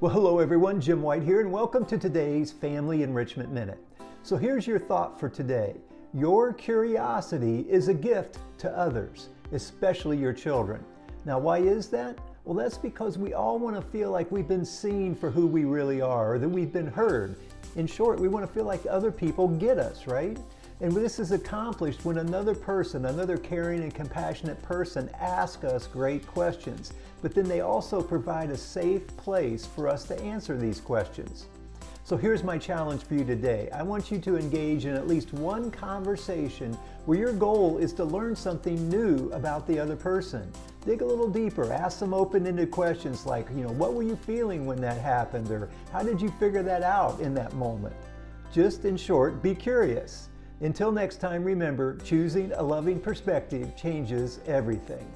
Well, hello everyone, Jim White here, and welcome to today's Family Enrichment Minute. So here's your thought for today. Your curiosity is a gift to others, especially your children. Now, why is that? Well, that's because we all want to feel like we've been seen for who we really are, or that we've been heard. In short, we want to feel like other people get us, right? And this is accomplished when another person, another caring and compassionate person asks us great questions, but then they also provide a safe place for us to answer these questions. So here's my challenge for you today. I want you to engage in at least one conversation where your goal is to learn something new about the other person. Dig a little deeper, ask some open-ended questions like, you know, what were you feeling when that happened or how did you figure that out in that moment? Just in short, be curious. Until next time, remember choosing a loving perspective changes everything.